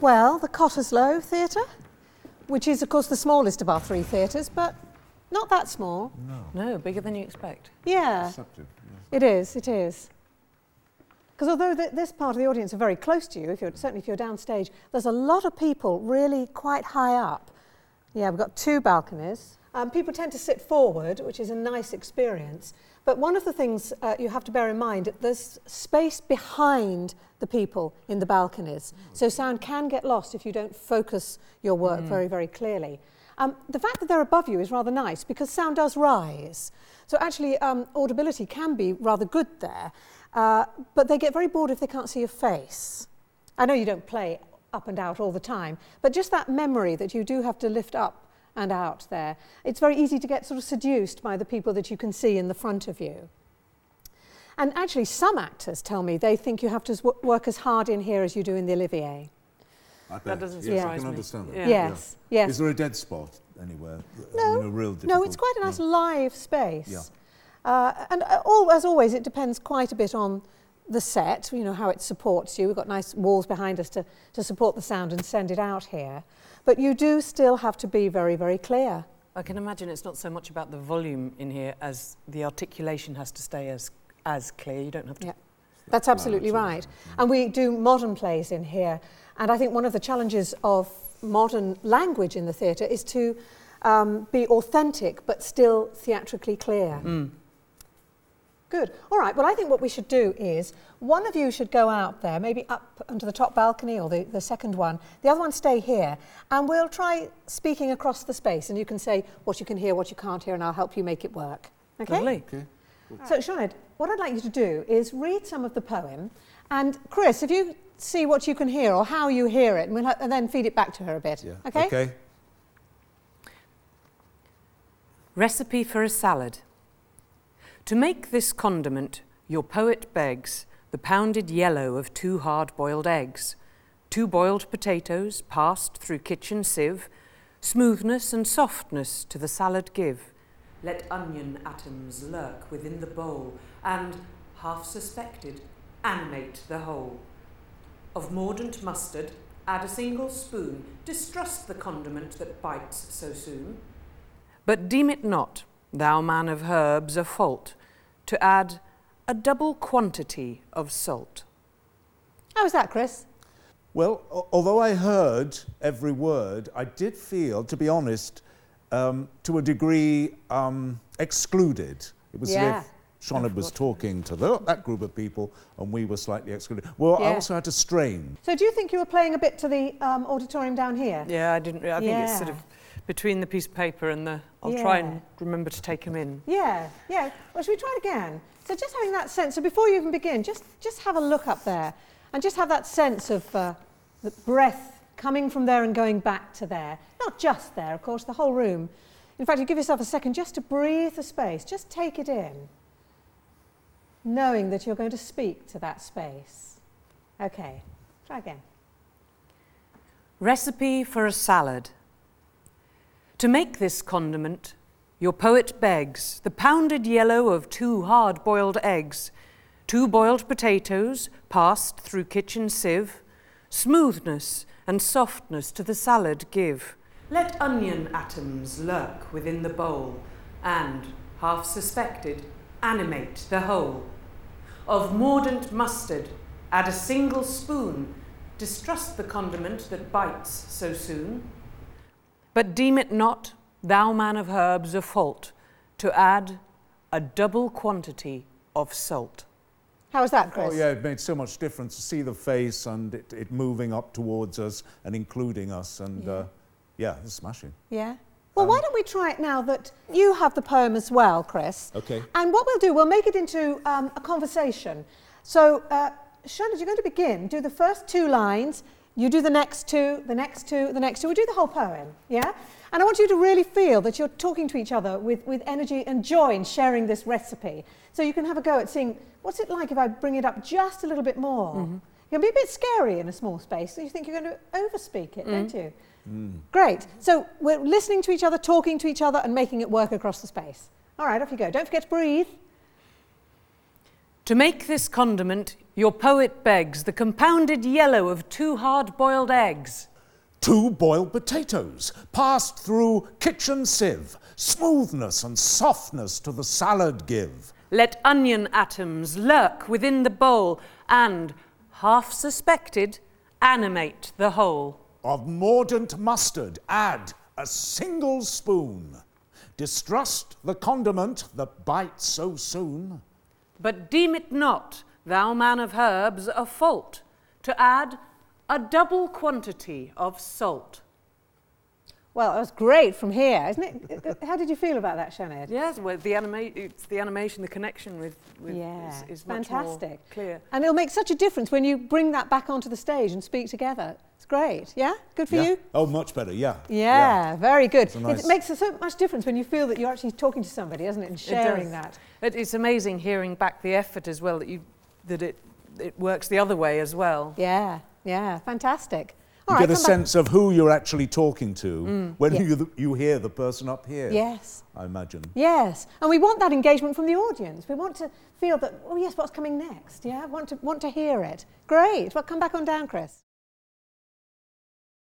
Well, the Cottesloe Theatre, which is, of course, the smallest of our three theatres, but not that small. No, No, bigger than you expect. Yeah, Deceptive. it is, it is. Because although th- this part of the audience are very close to you, if you're, certainly if you're downstage, there's a lot of people really quite high up. Yeah, we've got two balconies. Um, people tend to sit forward, which is a nice experience. But one of the things uh, you have to bear in mind, there's space behind the people in the balconies. So sound can get lost if you don't focus your work very, very clearly. Um, the fact that they're above you is rather nice because sound does rise. So actually, um, audibility can be rather good there. Uh, but they get very bored if they can't see your face. I know you don't play up and out all the time, but just that memory that you do have to lift up and out there, it's very easy to get sort of seduced by the people that you can see in the front of you. And actually, some actors tell me they think you have to s- work as hard in here as you do in the Olivier. I bet. doesn't yes, I surprise can me. understand that. Yeah. Yes, yes. Is there a dead spot anywhere? I No, mean, a real No, it's quite a nice no. live space. Yeah. Uh, and uh, all, as always, it depends quite a bit on the set, you know, how it supports you. We've got nice walls behind us to, to support the sound and send it out here. But you do still have to be very, very clear. I can imagine it's not so much about the volume in here as the articulation has to stay as as clear. You don't have to. Yeah. That's absolutely right. And we do modern plays in here. And I think one of the challenges of modern language in the theatre is to um, be authentic but still theatrically clear. Mm. Good. All right. Well, I think what we should do is one of you should go out there, maybe up onto the top balcony or the, the second one. The other one stay here, and we'll try speaking across the space. And you can say what you can hear, what you can't hear, and I'll help you make it work. Okay. Lovely. Okay. So, Sinead, what I'd like you to do is read some of the poem, and Chris, if you see what you can hear or how you hear it, and, we'll ha- and then feed it back to her a bit. Yeah. Okay. Okay. Recipe for a salad. To make this condiment, your poet begs the pounded yellow of two hard boiled eggs, two boiled potatoes passed through kitchen sieve, smoothness and softness to the salad give. Let onion atoms lurk within the bowl, and, half suspected, animate the whole. Of mordant mustard, add a single spoon. Distrust the condiment that bites so soon. But deem it not, thou man of herbs, a fault to add a double quantity of salt. How was that, Chris? Well, al- although I heard every word, I did feel, to be honest, um, to a degree um, excluded. It was Yeah. as if Shonab was talking to the, that group of people and we were slightly excluded. Well, I also had to strain. So, do you think you were playing a bit to the um, auditorium down here? Yeah, I didn't. I think it's sort of between the piece of paper and the. I'll try and remember to take them in. Yeah, yeah. Well, should we try it again? So just having that sense. So before you even begin, just just have a look up there, and just have that sense of uh, the breath coming from there and going back to there. Not just there, of course, the whole room. In fact, you give yourself a second just to breathe the space. Just take it in, knowing that you're going to speak to that space. Okay, try again. Recipe for a salad. To make this condiment, your poet begs the pounded yellow of two hard boiled eggs, two boiled potatoes passed through kitchen sieve, smoothness and softness to the salad give. Let onion atoms lurk within the bowl, and, half suspected, animate the whole. Of mordant mustard, add a single spoon. Distrust the condiment that bites so soon. But deem it not, thou man of herbs, a fault to add a double quantity of salt. How was that, Chris? Oh, yeah, it made so much difference to see the face and it, it moving up towards us and including us. And yeah, uh, yeah it's smashing. Yeah. Well, why don't we try it now that you have the poem as well, Chris? Okay. And what we'll do, we'll make it into um, a conversation. So, uh, Shannon, you're going to begin. Do the first two lines. You do the next two, the next two, the next two. We'll do the whole poem, yeah? And I want you to really feel that you're talking to each other with, with energy and joy in sharing this recipe. So you can have a go at seeing what's it like if I bring it up just a little bit more. Mm-hmm. It can be a bit scary in a small space, so you think you're going to overspeak it, Mm. don't you? Great. So we're listening to each other, talking to each other, and making it work across the space. All right, off you go. Don't forget to breathe. To make this condiment, your poet begs the compounded yellow of two hard boiled eggs. Two boiled potatoes passed through kitchen sieve, smoothness and softness to the salad give. Let onion atoms lurk within the bowl and, half suspected, animate the whole. Of mordant mustard add a single spoon. Distrust the condiment that bites so soon. But deem it not, thou man of herbs, a fault to add a double quantity of salt. Well, that's great from here, isn't it? How did you feel about that, Sinead? Yes, well, the, anima- it's the animation, the connection with, with Yeah, is, is much more fantastic. clear. And it'll make such a difference when you bring that back onto the stage and speak together. It's great. Yeah? Good for Yeah? you? Oh, much better, yeah. Yeah, very good. nice- It makes so much difference when you feel that you're actually talking to somebody, doesn't it? And sharing does. that. It, it's amazing hearing back the effort as well that you that it it works the other way as well. Yeah, yeah, fantastic. All You right, get a come back- sense of who you're actually talking to mm, when yeah. you, you hear the person up here, Yes, I imagine. yes. And we want that engagement from the audience. We want to feel that, oh, yes, what's coming next? Yeah, want to, want to hear it. Great. Well, come back on down, Chris.